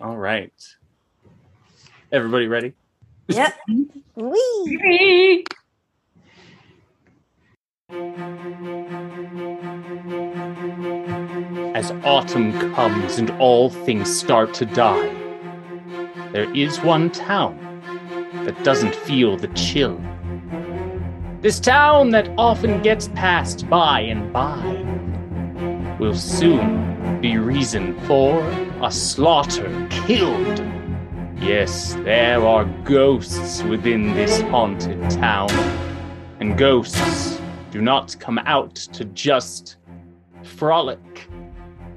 All right. Everybody ready? Yep. Wee. As autumn comes and all things start to die, there is one town that doesn't feel the chill. This town that often gets passed by and by will soon be reason for a slaughter killed. Yes, there are ghosts within this haunted town, and ghosts do not come out to just frolic.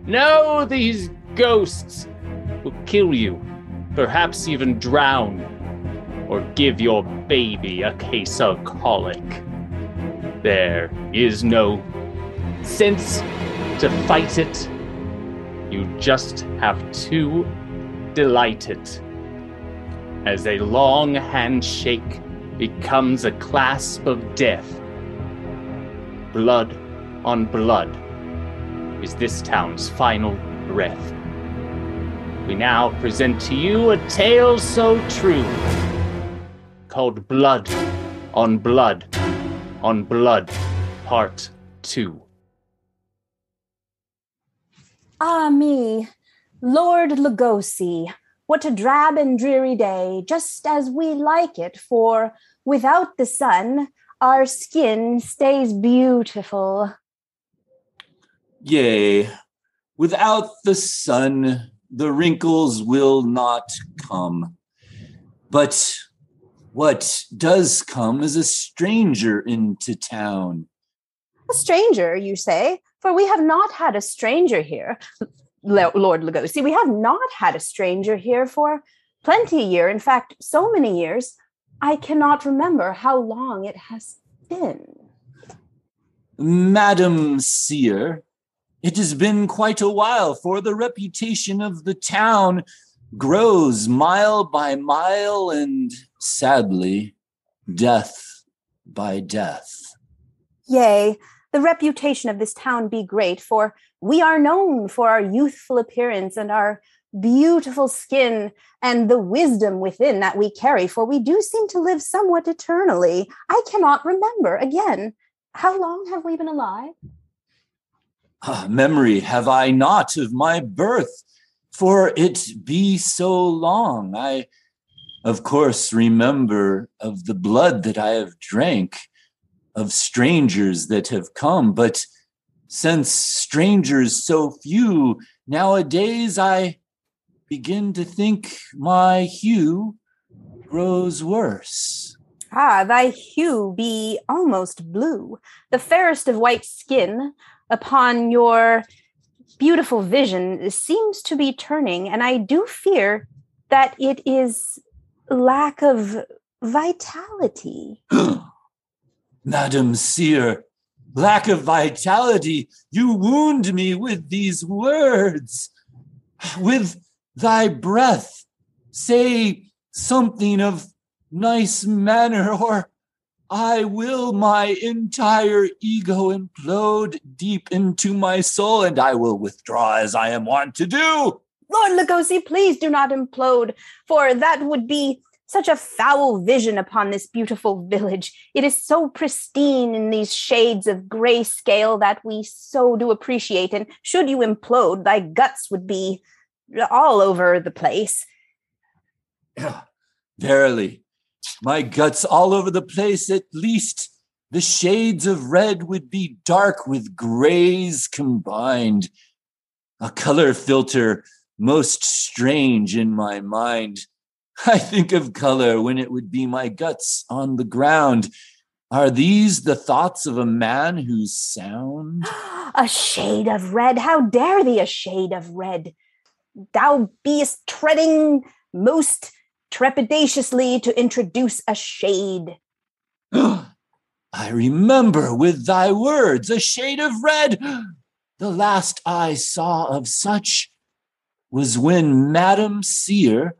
No, these ghosts will kill you, perhaps even drown, or give your baby a case of colic. There is no sense to fight it. You just have to delight it. As a long handshake becomes a clasp of death, blood on blood is this town's final breath. We now present to you a tale so true called Blood on Blood on Blood, Part 2. Ah me, Lord Lugosi, what a drab and dreary day, just as we like it, for without the sun, our skin stays beautiful. Yea, without the sun, the wrinkles will not come. But what does come is a stranger into town. A stranger, you say? For we have not had a stranger here, Lord Lugosi. We have not had a stranger here for plenty a year. In fact, so many years, I cannot remember how long it has been. Madam Seer, it has been quite a while, for the reputation of the town grows mile by mile, and sadly, death by death. Yea, the reputation of this town be great, for we are known for our youthful appearance and our beautiful skin and the wisdom within that we carry, for we do seem to live somewhat eternally. I cannot remember again. How long have we been alive? Ah, memory have I not of my birth, for it be so long. I, of course, remember of the blood that I have drank, of strangers that have come, but since strangers so few, nowadays I begin to think my hue grows worse. Ah, thy hue be almost blue, the fairest of white skin upon your beautiful vision seems to be turning, and I do fear that it is lack of vitality. Madam Seer, lack of vitality, you wound me with these words. With thy breath, say something of nice manner, or I will my entire ego implode deep into my soul, and I will withdraw as I am wont to do. Lord Lugosi, please do not implode, for that would be such a foul vision upon this beautiful village. It is so pristine in these shades of gray scale that we so do appreciate. And should you implode, thy guts would be all over the place. Verily, my guts all over the place, at least the shades of red would be dark with grays combined. A color filter most strange in my mind. I think of color when it would be my guts on the ground. Are these the thoughts of a man whose sound? a shade of red. How dare thee, a shade of red? Thou beest treading most trepidatiously to introduce a shade. I remember with thy words a shade of red. The last I saw of such was when, Madam Seer,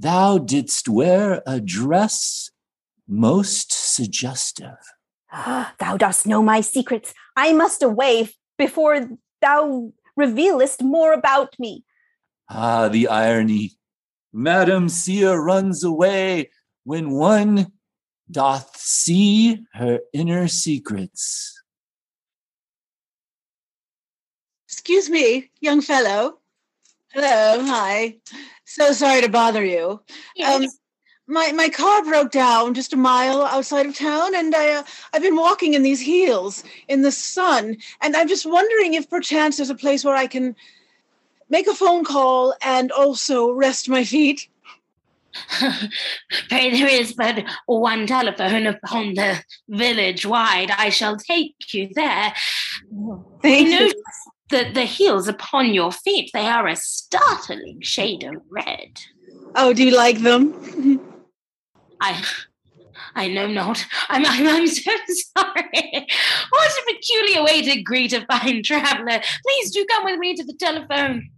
thou didst wear a dress most suggestive. thou dost know my secrets. I must away before thou revealest more about me. Ah, the irony. Madam Seer runs away when one doth see her inner secrets. Excuse me, young fellow. Hello, hi. So sorry to bother you. Um, my my car broke down just a mile outside of town, and I uh, I've been walking in these heels in the sun, and I'm just wondering if perchance there's a place where I can make a phone call and also rest my feet. Pray, there is but one telephone upon the village wide. I shall take you there. Thank you. That the heels upon your feet, they are a startling shade of red. Oh, do you like them? I I know not. I'm, I'm, I'm so sorry. What a peculiar way to greet a fine traveler. Please do come with me to the telephone.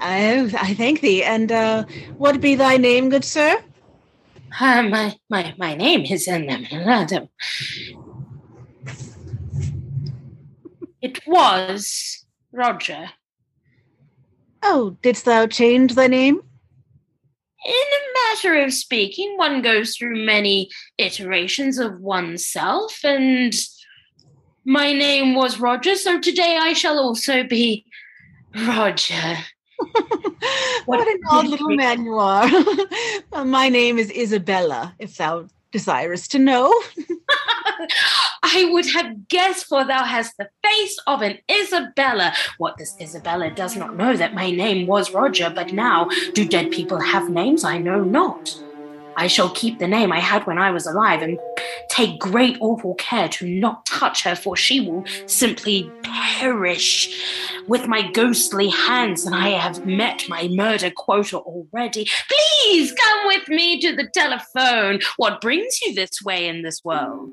I I thank thee. And uh, what be thy name, good sir? Uh, my, my, my name is Anamilado. It was Roger. Oh, didst thou change thy name? In a matter of speaking, one goes through many iterations of oneself, and my name was Roger, so today I shall also be Roger. what an odd little man you are. My name is Isabella, if thou desirest to know. I would have guessed, for thou hast the face of an Isabella. What this Isabella does not know that my name was Roger, but now do dead people have names? I know not. I shall keep the name I had when I was alive and take great awful care to not touch her, for she will simply perish with my ghostly hands, and I have met my murder quota already. Please come with me to the telephone. What brings you this way in this world?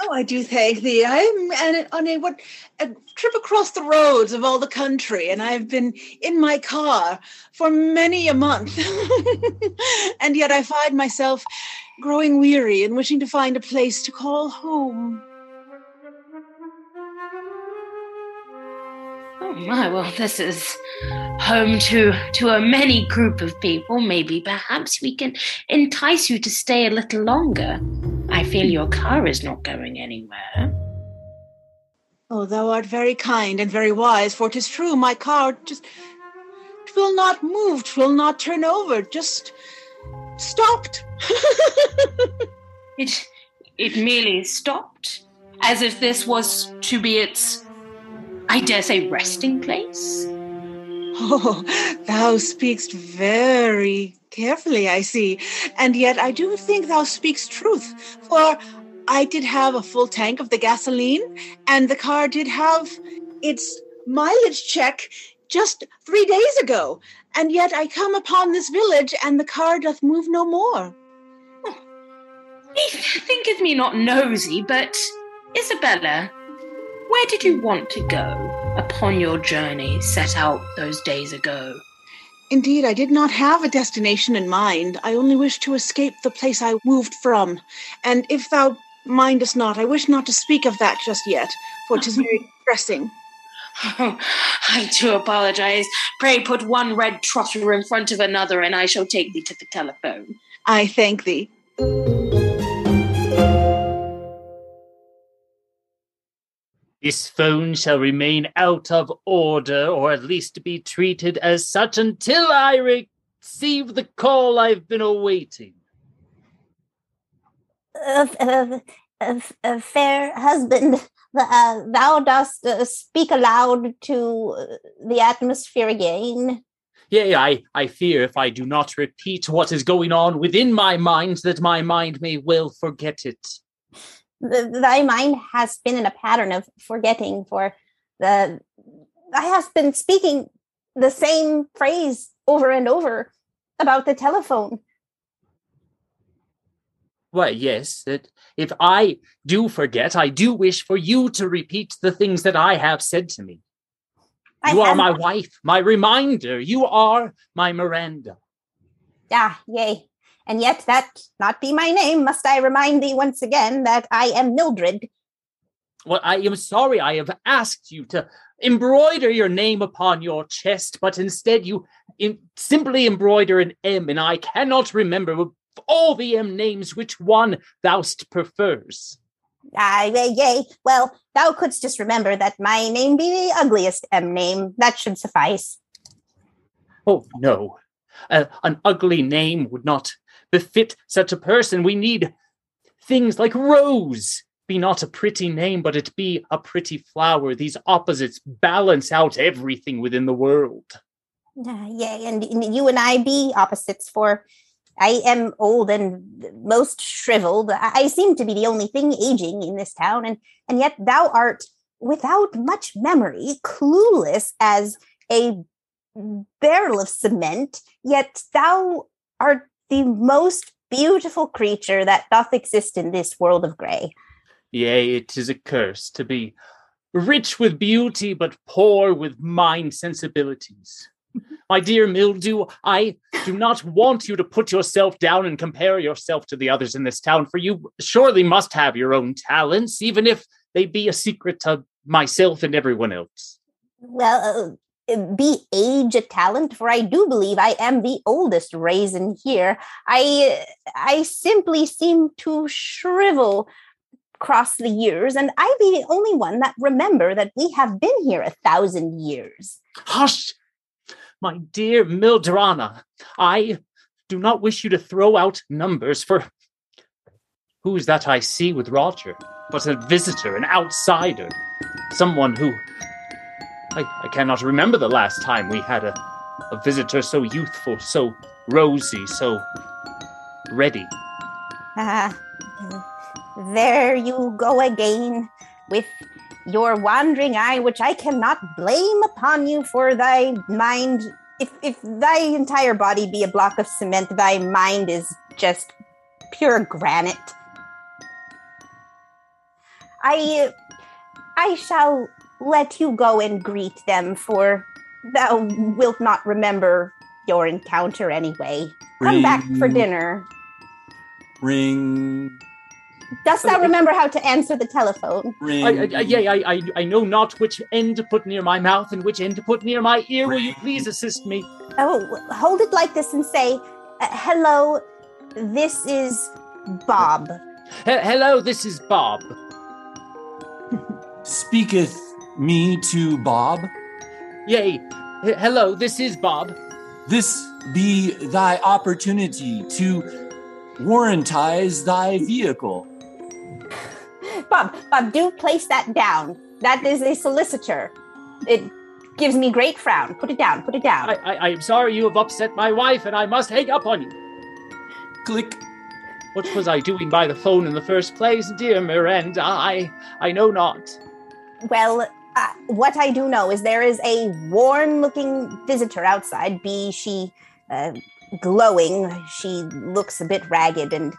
Oh, I do thank thee. I'm on a what a trip across the roads of all the country, and I've been in my car for many a month, and yet I find myself growing weary and wishing to find a place to call home. My, well, this is home to to a many group of people. Maybe perhaps we can entice you to stay a little longer. I feel your car is not going anywhere. Oh, thou art very kind and very wise, for for 'tis true my car just will not move, will not turn over, just stopped. It it merely stopped, as if this was to be its I dare say resting place. Oh, thou speakst very carefully, I see. And yet I do think thou speaks truth, for I did have a full tank of the gasoline, and the car did have its mileage check just three days ago. And yet I come upon this village, and the car doth move no more. Hmm. Thinketh me not nosy, but Isabella, where did you want to go upon your journey set out those days ago? Indeed, I did not have a destination in mind. I only wished to escape the place I moved from. And if thou mindest not, I wish not to speak of that just yet, for 'tis very pressing. Oh, I do apologize. Pray put one red trotter in front of another, and I shall take thee to the telephone. I thank thee. This phone shall remain out of order, or at least be treated as such until I receive the call I've been awaiting. Uh, uh, uh, uh, fair husband, uh, thou dost uh, speak aloud to the atmosphere again. Yea, I, I fear if I do not repeat what is going on within my mind, that my mind may well forget it. Th- thy mind has been in a pattern of forgetting for the i have been speaking the same phrase over and over about the telephone well yes, that if I do forget, I do wish for you to repeat the things that I have said to me. I You are my wife, my reminder. You are my Miranda. ah yea and yet that not be my name must i remind thee once again that i am mildred Well, I am sorry I have asked you to embroider your name upon your chest, but instead you in, simply embroider an M, and I cannot remember of all the M names which one thou'st prefers. Ah, yay, yay. Well, thou couldst just remember that my name be the ugliest M name. That should suffice. Oh, no. Uh, an ugly name would not befit such a person. We need things like Rose. Be not a pretty name, but it be a pretty flower. These opposites balance out everything within the world. Uh, yay, and, you and I be opposites, for I am old and most shriveled. I seem to be the only thing aging in this town, and and yet thou art without much memory, clueless as a barrel of cement. Yet thou art the most beautiful creature that doth exist in this world of gray. Yea, it is a curse to be rich with beauty, but poor with mind sensibilities. My dear Mildew, I do not want you to put yourself down and compare yourself to the others in this town, for you surely must have your own talents, even if they be a secret to myself and everyone else. Well, be age a talent, for I do believe I am the oldest raisin here. I I simply seem to shrivel across the years, and I be the only one that remember that we have been here a thousand years. Hush, my dear Mildrana. I do not wish you to throw out numbers for who is that I see with Roger? But a visitor, an outsider, someone who I, I cannot remember the last time we had a, a visitor so youthful, so rosy, so ready. Ah, there you go again with your wandering eye, which I cannot blame upon you for thy mind. If, if thy entire body be a block of cement, thy mind is just pure granite. I, I shall let you go and greet them, for thou wilt not remember your encounter anyway. Come back for dinner. Ring, Dost thou remember how to answer the telephone? ring. I, I, I, yea, I, I, I know not which end to put near my mouth and which end to put near my ear. Will you please assist me? Oh, hold it like this and say, uh, "Hello, this is Bob." He- hello, this is Bob. Speaketh me to Bob. Yea, he- hello, this is Bob. This be thy opportunity to warrantize thy vehicle. Bob, Bob, do place that down. That is a solicitor. It gives me great frown. Put it down. Put it down. I, I, I am sorry you have upset my wife, and I must hang up on you. Click. What was I doing by the phone in the first place, dear Miranda? I, I know not. Well, uh, what I do know is there is a worn-looking visitor outside. Be she uh, glowing, she looks a bit ragged, and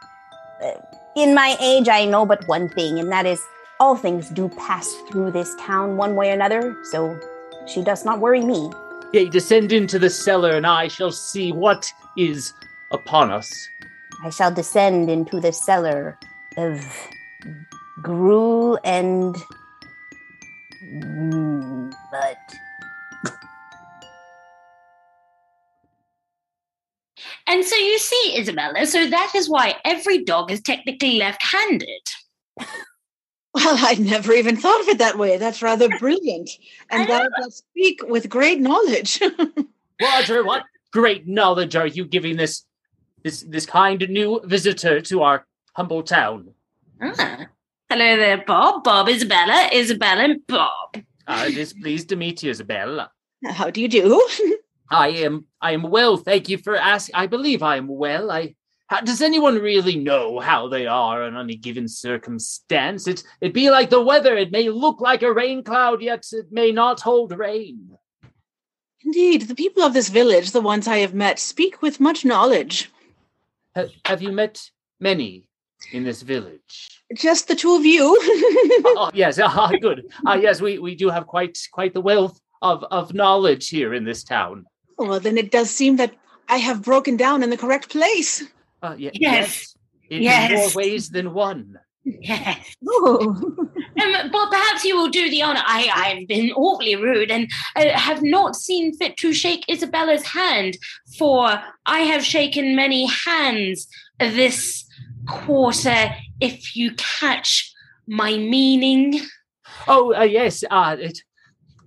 uh, in my age, I know but one thing, and that is all things do pass through this town one way or another. So she does not worry me. Yea, descend into the cellar, and I shall see what is upon us. I shall descend into the cellar of gruel and mm, mud. And so you see, Isabella, so that is why every dog is technically left handed. Well, I'd never even thought of it that way. That's rather brilliant. And I thou dost speak with great knowledge. Roger, what great knowledge are you giving this this this kind new visitor to our humble town? Ah. Hello there, Bob. Bob, Isabella, Isabella, and Bob. Uh, I is pleased to meet you, Isabella. How do you do? I am I am well, thank you for asking. I believe I am well. I how, does anyone really know how they are in any given circumstance? It it be like the weather. It may look like a rain cloud, yet it may not hold rain. Indeed, the people of this village, the ones I have met, speak with much knowledge. Ha- have you met many in this village? Just the two of you. oh, yes, ah, good. Ah, yes, we, we do have quite quite the wealth of, of knowledge here in this town. well, then it does seem that I have broken down in the correct place. Uh, ye- Yes. In Yes. more ways than one. Yes. Oh. Um, but perhaps you will do the honor. I, I've been awfully rude and uh, have not seen fit to shake Isabella's hand, for I have shaken many hands this quarter, if you catch my meaning. Oh, uh, yes. Uh, it,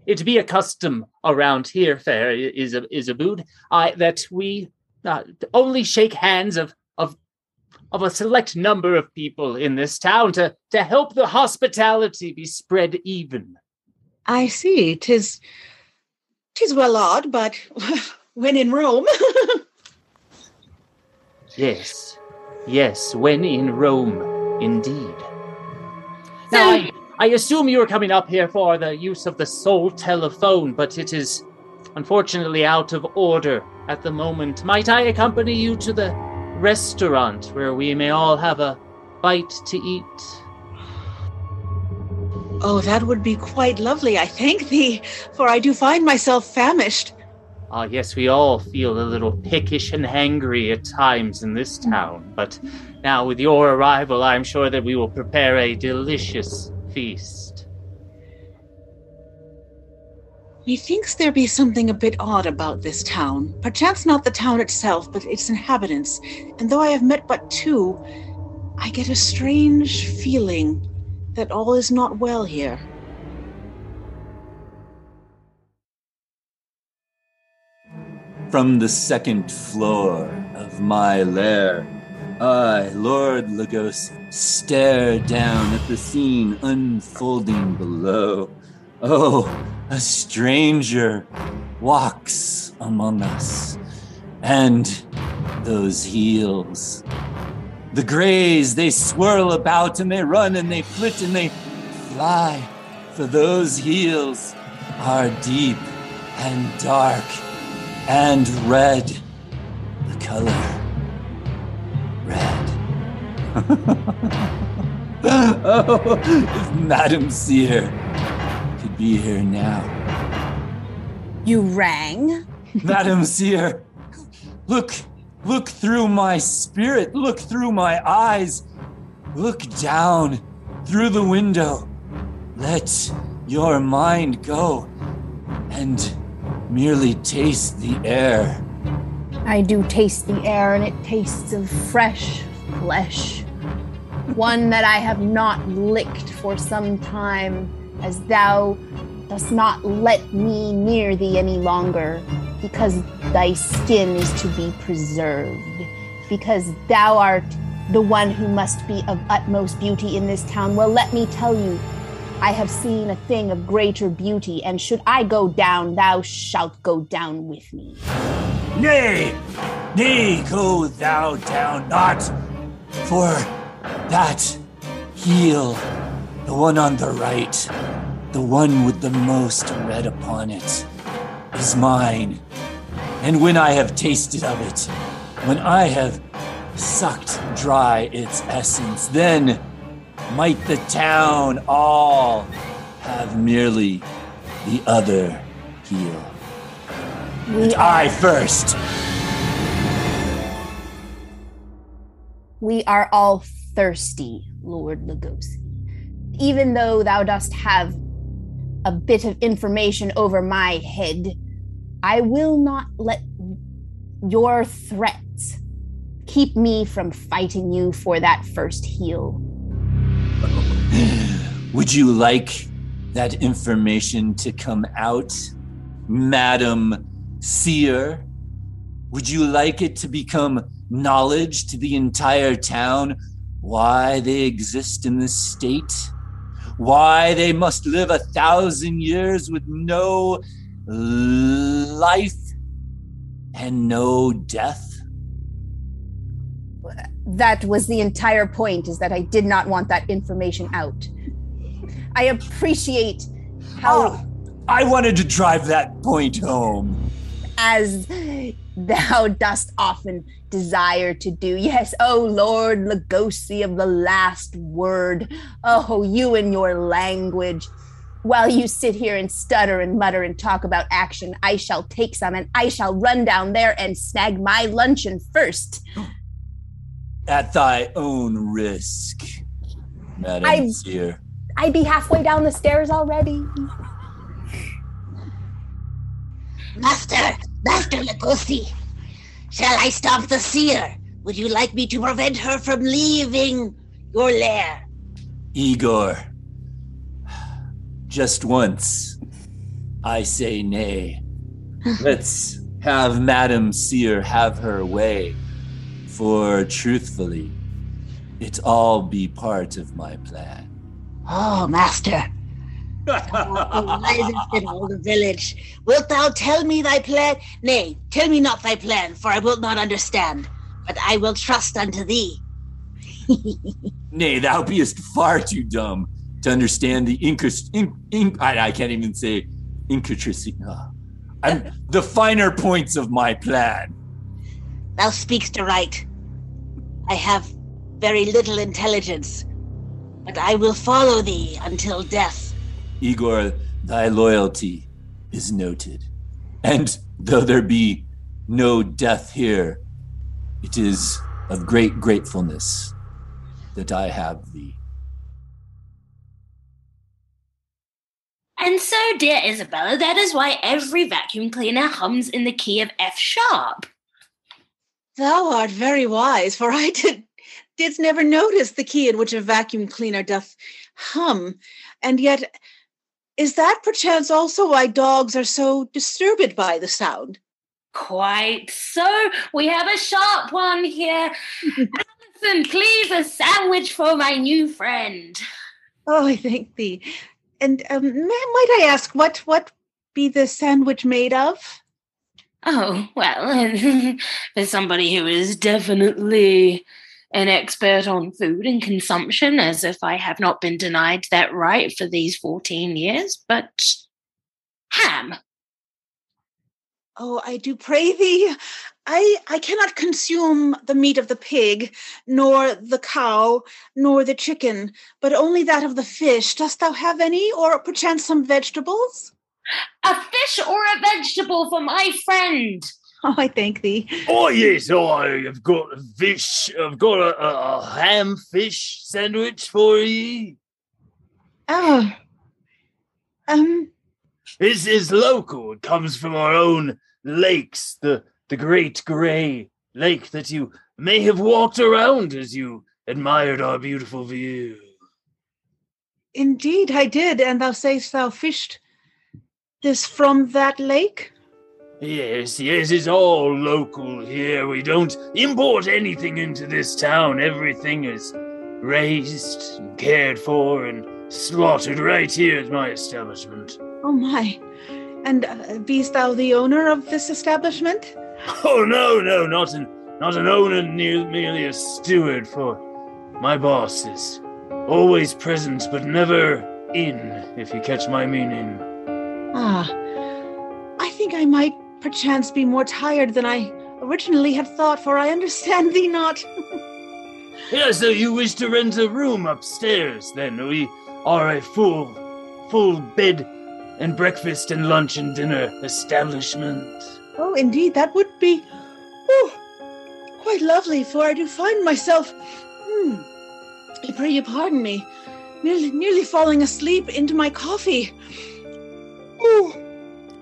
it be a custom around here, fair is a is a bood, uh, that we uh, only shake hands of of of a select number of people in this town to to help the hospitality be spread even. I see. Tis tis well odd, but when in Rome. yes. Yes, when in Rome, indeed. Now I, I assume you are coming up here for the use of the soul telephone, but it is unfortunately out of order at the moment. Might I accompany you to the restaurant where we may all have a bite to eat? Oh, that would be quite lovely, I thank thee, for I do find myself famished. Ah, yes, we all feel a little pickish and hangry at times in this town, but now with your arrival, I am sure that we will prepare a delicious feast. Methinks there be something a bit odd about this town. Perchance not the town itself, but its inhabitants. And though I have met but two, I get a strange feeling that all is not well here. From the second floor of my lair, I, Lord Lagos, stare down at the scene unfolding below. Oh, a stranger walks among us, and those heels. The grays, they swirl about and they run and they flit and they fly, for those heels are deep and dark and red. The color red. oh, if Madam Seer could be here now. You rang? Madam Seer, look, look through my spirit, look through my eyes, look down through the window. Let your mind go and merely taste the air. I do taste the air, and it tastes of fresh flesh. One that I have not licked for some time, as thou dost not let me near thee any longer, because thy skin is to be preserved, because thou art the one who must be of utmost beauty in this town. Well, let me tell you, I have seen a thing of greater beauty, and should I go down, thou shalt go down with me. Nay, nay, go thou down not, for that heel, the one on the right, the one with the most red upon it, is mine. And when I have tasted of it, when I have sucked dry its essence, then might the town all have merely the other heel. We And I first. We are all thirsty, Lord Lugosi. Even though thou dost have a bit of information over my head, I will not let your threats keep me from fighting you for that first heel. Would you like that information to come out, Madam Seer? Would you like it to become knowledge to the entire town why they exist in this state? Why they must live a thousand years with no life and no death? That was the entire point, is that I did not want that information out. I appreciate how. Oh, I wanted to drive that point home. as thou dost often desire to do. Yes, oh Lord Lugosi of the last word. Oh, you and your language. While you sit here and stutter and mutter and talk about action, I shall take some and I shall run down there and snag my luncheon first. At thy own risk, Madam I- Seer. I'd be halfway down the stairs already. Master, Master Lugosi, shall I stop the seer? Would you like me to prevent her from leaving your lair? Igor, just once, I say nay. Let's have Madam Seer have her way, for truthfully, it all be part of my plan. Oh, Master, thou wisest in all the village, wilt thou tell me thy plan? Nay, tell me not thy plan, for I will not understand, but I will trust unto thee. Nay, thou beest far too dumb to understand the incus, in, in, I, I can't even say intricacy. Uh, I'm the finer points of my plan. Thou speakst aright. I have very little intelligence, but I will follow thee until death. Igor, thy loyalty is noted. And though there be no death here, it is of great gratefulness that I have thee. And so, dear Isabella, that is why every vacuum cleaner hums in the key of F sharp. Thou art very wise, for I did didst never notice the key in which a vacuum cleaner doth hum. And yet, is that perchance also why dogs are so disturbed by the sound? Quite so. We have a sharp one here. Alison, please, a sandwich for my new friend. Oh, I thank thee. And um, might I ask what what be the sandwich made of? Oh, well, for somebody who is definitely an expert on food and consumption, as if I have not been denied that right for these 14 years, but ham. Oh, I do pray thee. I I cannot consume the meat of the pig, nor the cow, nor the chicken, but only that of the fish. Dost thou have any, or perchance some vegetables? A fish or a vegetable for my friend. Oh, I thank thee. Oh yes, I have got a fish. I've got a, a, a ham fish sandwich for ye. Oh. Um, This is local. It comes from our own lakes, the the Great Grey Lake that you may have walked around as you admired our beautiful view. indeed I did, and thou sayest thou fished this from that lake? Yes, yes, it's all local here. We don't import anything into this town. Everything is raised and cared for and slaughtered right here at my establishment. Oh my. And uh, beest thou the owner of this establishment? Oh no, no, not an not an owner, ne- merely a steward. For my boss is always present, but never in. If you catch my meaning. Ah, I think I might perchance be more tired than I originally had thought, for I understand thee not. Yeah, so you wish to rent a room upstairs? Then we are a full, full bed and breakfast and lunch and dinner establishment. oh, indeed, that would be oh, quite lovely, for I do find myself, hmm, I pray you pardon me, nearly, nearly falling asleep into my coffee. Oh,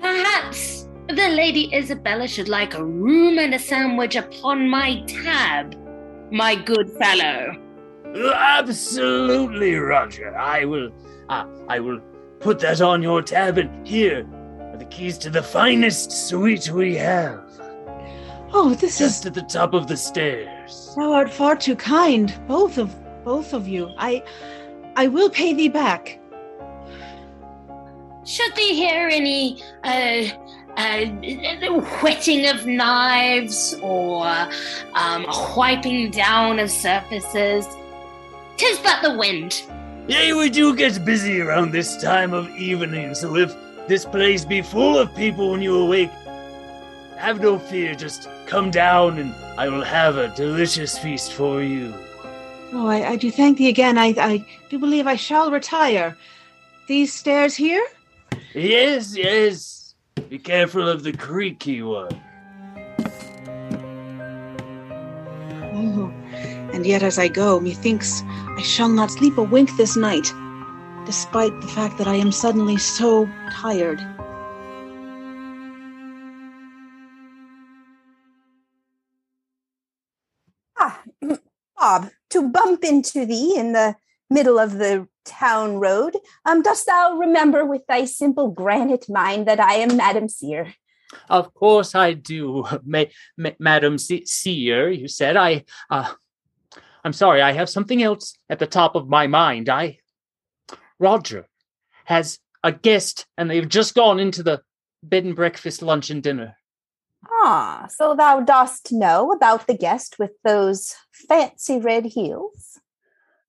Perhaps the Lady Isabella should like a room and a sandwich upon my tab, my good fellow. Absolutely, Roger. I will. Uh, I will put that on your tab, and here are the keys to the finest suite we have, oh, this is just at the top of the stairs. Thou art far too kind, both of both of you. I I will pay thee back. Should they hear any uh, uh, whetting of knives or um, wiping down of surfaces? Tis but the wind. Yeah, we do get busy around this time of evening, so if this place be full of people when you awake, have no fear, just come down and I will have a delicious feast for you. Oh, I, I do thank thee again. I I do believe I shall retire. These stairs here? Yes, yes. Be careful of the creaky one. Oh, and yet as I go, methinks I shall not sleep a wink this night. despite the fact that I am suddenly so tired. Ah, Bob, to bump into thee in the middle of the town road, um, dost thou remember with thy simple granite mind that I am Madam Seer? Of course I do, ma- ma- Madam Se- Seer. You said I. Uh, I'm sorry. I have something else at the top of my mind. I. Roger has a guest, and they've just gone into the bed and breakfast, lunch and dinner. Ah, so thou dost know about the guest with those fancy red heels?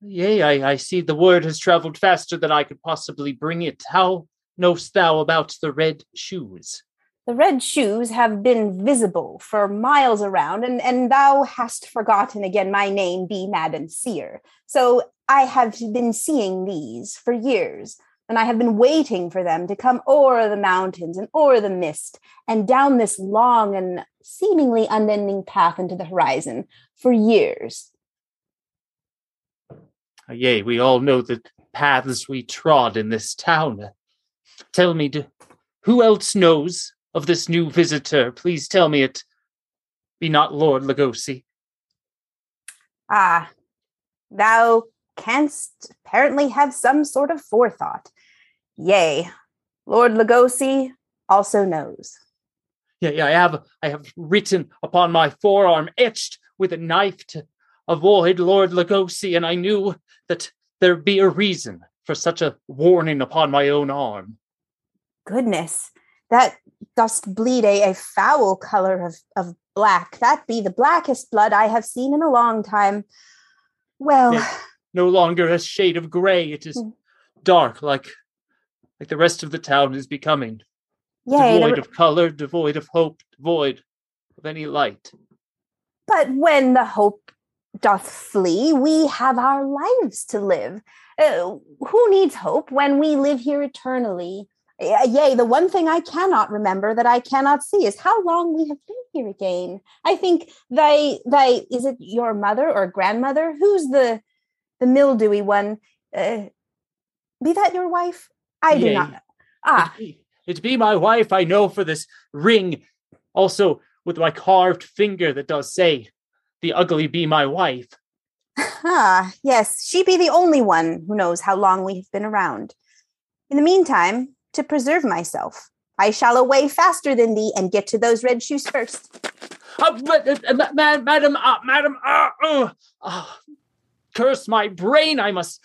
Yea, I, I see the word has traveled faster than I could possibly bring it. How knowst thou about the red shoes? The red shoes have been visible for miles around, and, and thou hast forgotten again my name be Madam Seer. So I have been seeing these for years, and I have been waiting for them to come o'er the mountains and o'er the mist and down this long and seemingly unending path into the horizon for years. Yea, we all know the paths we trod in this town. Tell me, do, who else knows of this new visitor? Please tell me it be not Lord Lugosi. Ah, thou canst apparently have some sort of forethought. Yea, Lord Lugosi also knows. Yeah, yeah, I have I have written upon my forearm, etched with a knife to avoid Lord Lugosi, and I knew that there'd be a reason for such a warning upon my own arm. Goodness, that dost bleed a, a foul color of, of black. That be the blackest blood I have seen in a long time. Well. No longer a shade of gray, it is Mm. dark like like the rest of the town is becoming. the- devoid of color, devoid of hope, devoid of any light. but when the hope doth flee, we have our lives to live. Uh, who needs hope when we live here eternally? Yea, the one thing I cannot remember that I cannot see is how long we have been here again. I think thy thy is it your mother or grandmother? Who's the the mildewy one? Uh, be that your wife? I do not know. Ah, It be, it be my wife, I know for this ring, also with my carved finger that does say, the ugly be my wife. ah, yes, she be the only one who knows how long we have been around. In the meantime, to preserve myself, I shall away faster than thee and get to those red shoes first. Uh, but, uh, uh, ma- ma- madam, uh, madam, uh, uh, uh, curse my brain, I must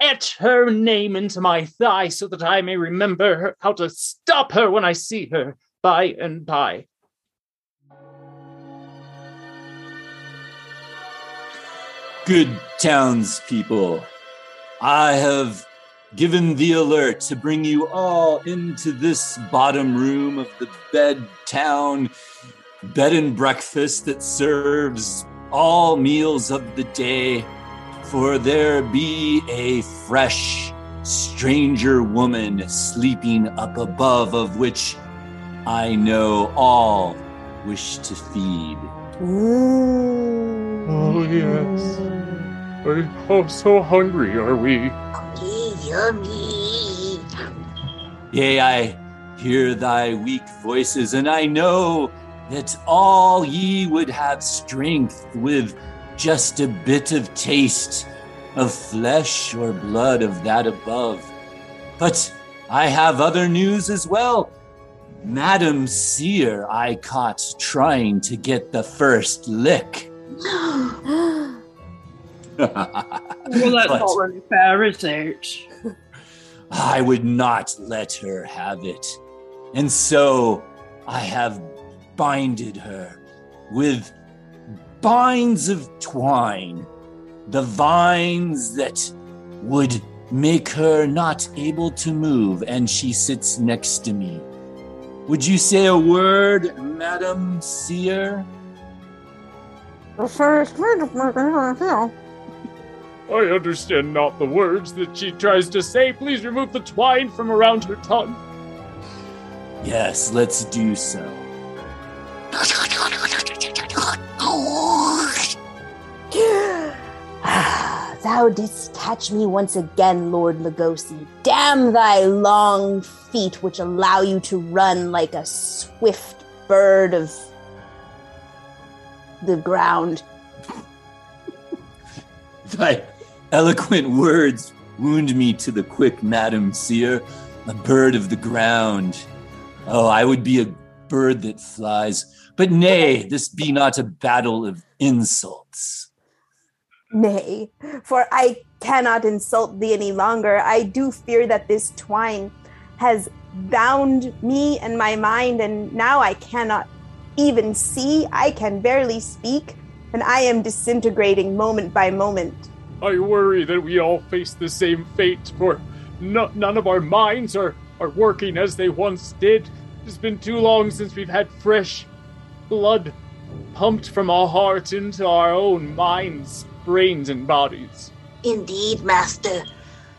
etch her name into my thigh so that I may remember her, how to stop her when I see her by and by. Good townspeople, I have given the alert to bring you all into this bottom room of the bed town bed and breakfast that serves all meals of the day, for there be a fresh stranger woman sleeping up above, of which I know all wish to feed. Ooh. Oh, yes. Oh, so hungry are we. Yummy. Yea, I hear thy weak voices, and I know that all ye would have strength with just a bit of taste of flesh or blood of that above. But I have other news as well. Madam Seer I caught trying to get the first lick. Well, that's But- not really fair, is it? I would not let her have it. And so I have binded her with binds of twine, the vines that would make her not able to move, and she sits next to me. Would you say a word, Madam Seer? I understand not the words that she tries to say. Please remove the twine from around her tongue. Yes, let's do so. thou thou didst catch me once again, Lord Lugosi. Damn thy long feet, which allow you to run like a swift bird of the ground. Thy eloquent words wound me to the quick, Madam Seer, a bird of the ground. Oh, I would be a bird that flies. But nay, this be not a battle of insults. Nay, for I cannot insult thee any longer. I do fear that this twine has bound me and my mind, and now I cannot even see. I can barely speak, and I am disintegrating moment by moment. I worry that we all face the same fate, for no, none of our minds are, are working as they once did. It's been too long since we've had fresh blood pumped from our hearts into our own minds, brains, and bodies. Indeed, master.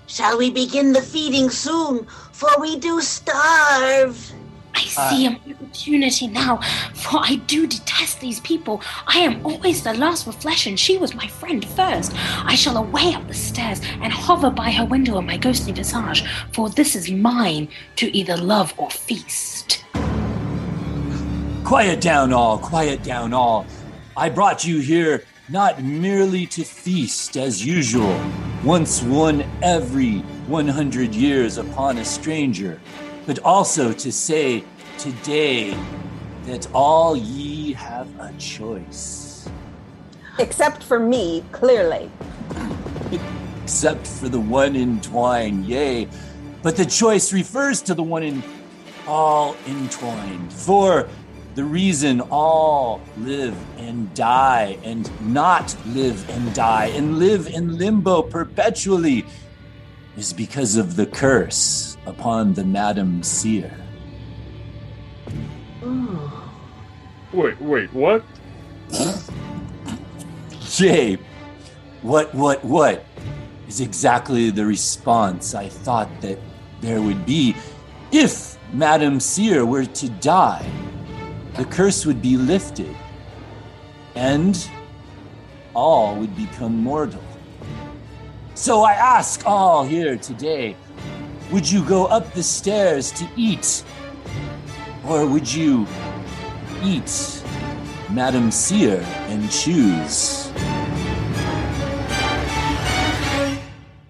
Shall we begin the feeding soon? For we do starve. I see an opportunity now, for I do detest these people. I am always the last and she was my friend first. I shall away up the stairs and hover by her window in my ghostly visage, for this is mine to either love or feast. Quiet down, all, quiet down, all. I brought you here not merely to feast as usual, once one every 100 years upon a stranger, but also to say today that all ye have a choice, Except for me, clearly. except for the one in twine, yea. But the choice refers to the one in all entwined. For the reason all live and die and not live and die and live in limbo perpetually is because of the curse upon the Madam Seer. Wait, wait, what? Jay, what, what, what is exactly the response I thought that there would be if Madam Seer were to die? The curse would be lifted, and all would become mortal. So I ask all here today would you go up the stairs to eat? Or would you eat Madam Seer and choose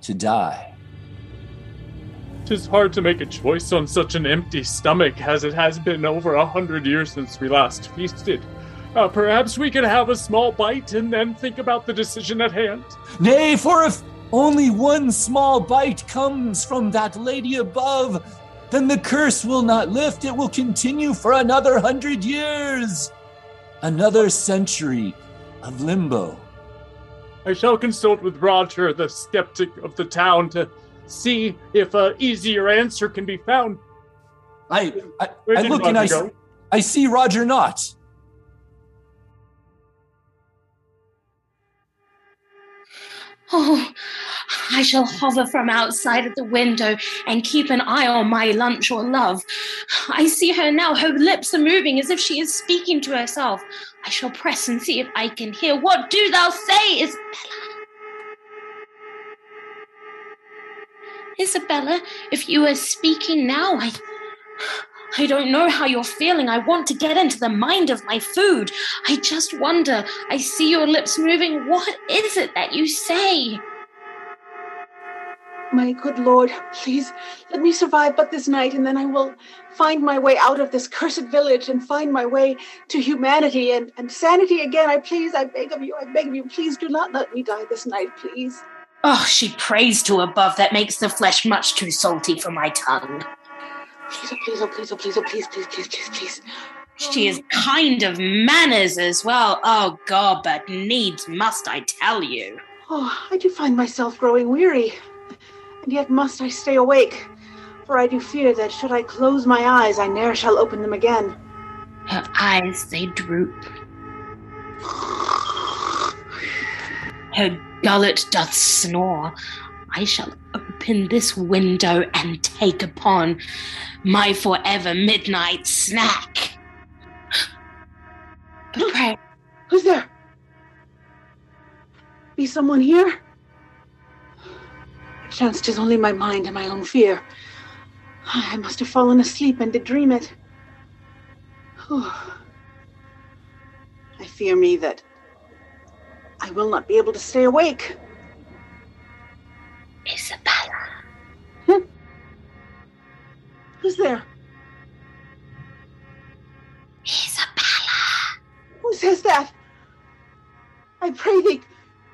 to die? Tis hard to make a choice on such an empty stomach as it has been over a hundred years since we last feasted. Uh, perhaps we could have a small bite and then think about the decision at hand. Nay, for if only one small bite comes from that lady above, then the curse will not lift. It will continue for another hundred years. Another century of limbo. I shall consult with Roger, the skeptic of the town, to see if an easier answer can be found. I I, I look and I, go? I see Roger not. Oh, I shall hover from outside of the window and keep an eye on my lunch or love. I see her now. Her lips are moving as if she is speaking to herself. I shall press and see if I can hear. What do thou say, Isabella? Isabella, if you are speaking now, I. I don't know how you're feeling. I want to get into the mind of my food. I just wonder. I see your lips moving. What is it that you say? My good lord, please let me survive but this night, and then I will find my way out of this cursed village and find my way to humanity and, and sanity again. I please, I beg of you, I beg of you, please do not let me die this night, please. Oh, she prays to above that makes the flesh much too salty for my tongue. Please, oh, please, oh, please, oh, please, oh, please, please, please, please, please. She is kind of manners as well. Oh, God, but needs must I tell you. Oh, I do find myself growing weary, and yet must I stay awake, for I do fear that should I close my eyes, I ne'er shall open them again. Her eyes, they droop. Her gullet doth snore. I shall open this window and take upon my forever midnight snack. Who's there? Be someone here? Perchance 'tis only my mind and my own fear. I must have fallen asleep and did dream it. Whew. I fear me that I will not be able to stay awake. There? Isabella. Who says that? I pray thee,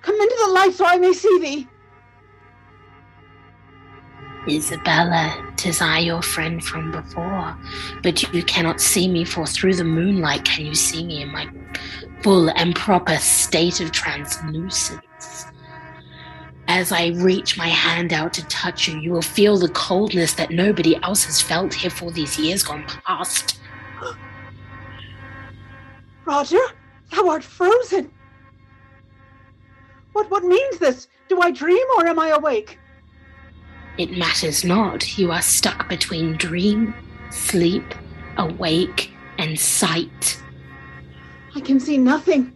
come into the light so I may see thee. Isabella, tis I, your friend from before. But you cannot see me, for through the moonlight can you see me in my full and proper state of translucence. As I reach my hand out to touch you, you will feel the coldness that nobody else has felt here for these years gone past. Roger, thou art frozen. What what means this? Do I dream or am I awake? It matters not. You are stuck between dream, sleep, awake, and sight. I can see nothing,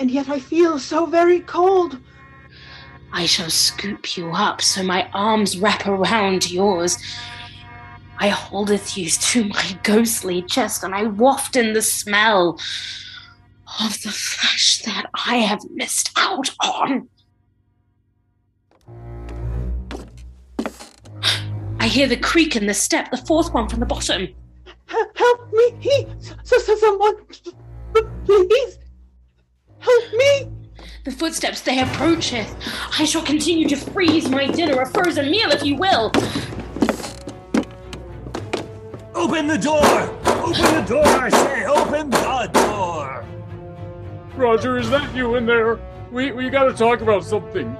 and yet I feel so very cold. I shall scoop you up so my arms wrap around yours. I holdeth you to my ghostly chest, and I waft in the smell of the flesh that I have missed out on. I hear the creak in the step, the fourth one from the bottom. Help me! Someone, please, help me! The footsteps they approacheth. I shall continue to freeze my dinner, a frozen meal, if you will. Open the door! Open the door, I say! Open the door! Roger, is that you in there? We we gotta talk about something.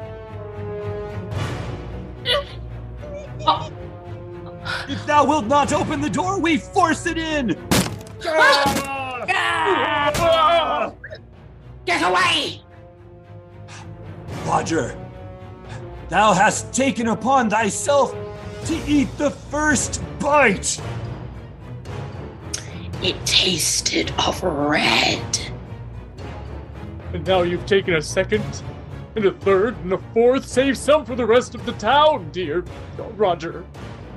Oh, If thou wilt not open the door, we force it in! Ah! Ah! get away! Roger, thou hast taken upon thyself to eat the first bite! It tasted of red. And now you've taken a second, and a third, and a fourth. Save some for the rest of the town, dear Roger.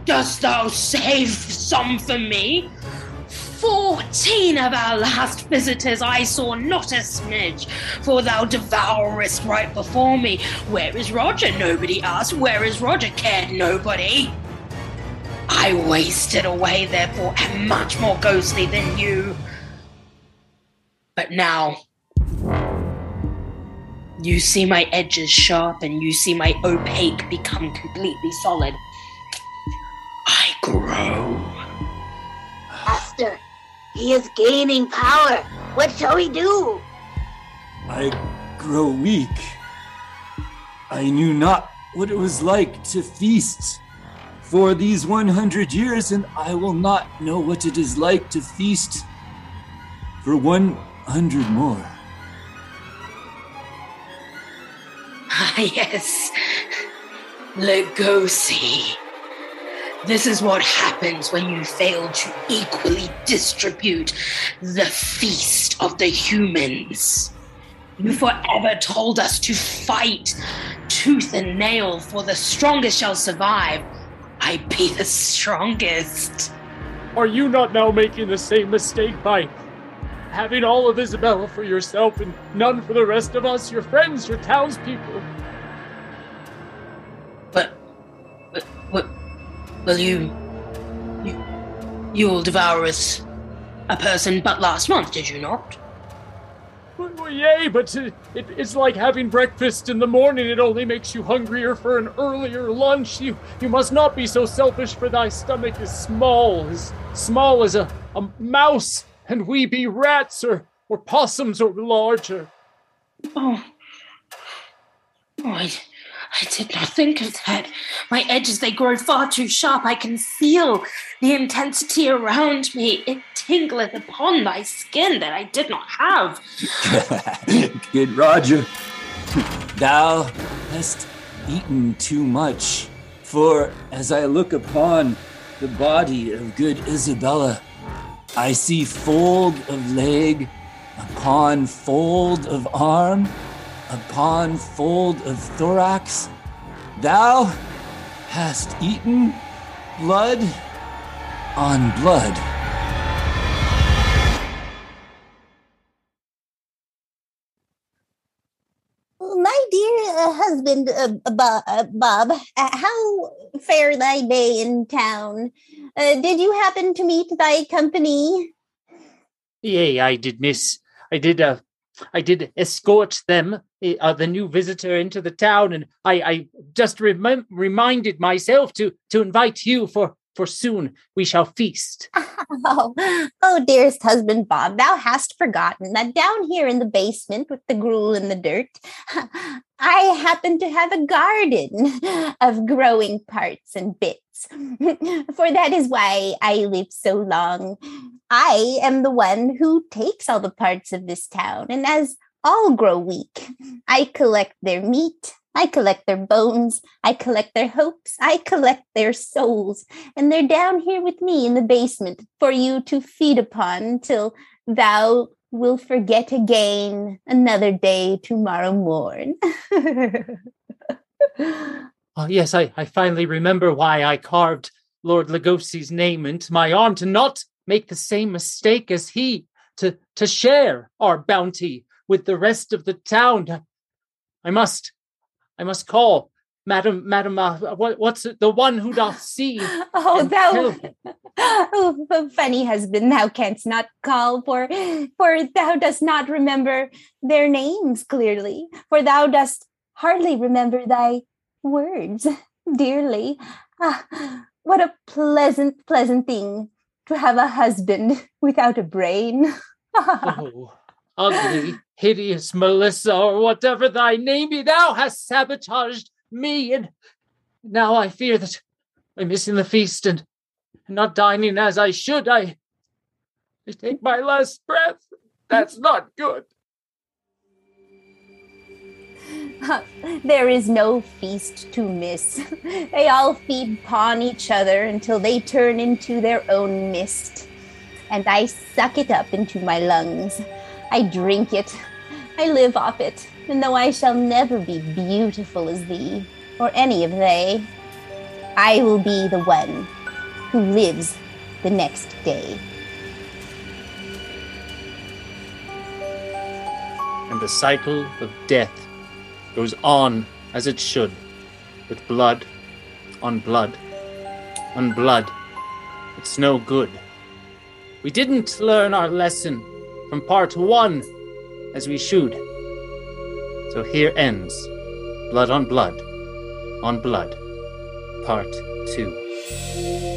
Dost thou save some for me? Fourteen of our last visitors I saw not a smidge, for thou devourest right before me. Where is Roger? Nobody asked. Where is Roger? Cared nobody. I wasted away, therefore, am much more ghostly than you. But now, you see my edges sharp, and you see my opaque become completely solid. He is gaining power. What shall we do? I grow weak. I knew not what it was like to feast for these 100 years, and I will not know what it is like to feast for 100 more. Ah, yes. Lugosi. This is what happens when you fail to equally distribute the feast of the humans. You forever told us to fight tooth and nail, for the strongest shall survive. I be the strongest. Are you not now making the same mistake by having all of Isabella for yourself and none for the rest of us, your friends, your townspeople? But, but, what? Well, you, you, you will devour us a person but last month, did you not? Well, yay, but uh, it, it's like having breakfast in the morning. It only makes you hungrier for an earlier lunch. You you must not be so selfish, for thy stomach is small, as small as a, a mouse, and we be rats or, or possums or larger. Oh. Oh, I, I did not think of that. My edges, they grow far too sharp. I can feel the intensity around me. It tingleth upon thy skin that I did not have. Good Roger, thou hast eaten too much. For as I look upon the body of good Isabella, I see fold of leg upon fold of arm upon fold of thorax. Thou hast eaten blood on blood. My dear uh, husband, uh, Bob, uh, Bob uh, how fare thy day in town? Uh, did you happen to meet thy company? Yea, I did miss. I did. I did escort them, uh, the new visitor, into the town, and I, I just reminded myself to to invite you for for soon we shall feast. Oh, oh, dearest husband Bob, thou hast forgotten that down here in the basement with the gruel and the dirt, I happen to have a garden of growing parts and bits. For that is why I live so long. I am the one who takes all the parts of this town, and as all grow weak, I collect their meat, I collect their bones. I collect their hopes. I collect their souls. And they're down here with me in the basement for you to feed upon till thou will forget again another day tomorrow morn. oh, yes, I, I finally remember why I carved Lord Lugosi's name into my arm to not make the same mistake as he, to, to share our bounty with the rest of the town. I must I must call. Madam, madam, uh, what, what's it? The one who doth see. oh, thou, oh, funny husband, thou canst not call, for, for thou dost not remember their names clearly, for thou dost hardly remember thy words dearly. Ah, what a pleasant, pleasant thing to have a husband without a brain. oh, ugly, hideous Melissa, or whatever thy name be, thou hast sabotaged me, and now I fear that I'm missing the feast and not dining as I should. I, I take my last breath. That's not good. there is no feast to miss. They all feed upon each other until they turn into their own mist. And I suck it up into my lungs. I drink it I live off it, and though I shall never be beautiful as thee, or any of they, I will be the one who lives the next day. And the cycle of death goes on as it should, with blood on blood on blood. It's no good. We didn't learn our lesson from part one as we should. So here ends Blood on Blood on Blood, Part 2.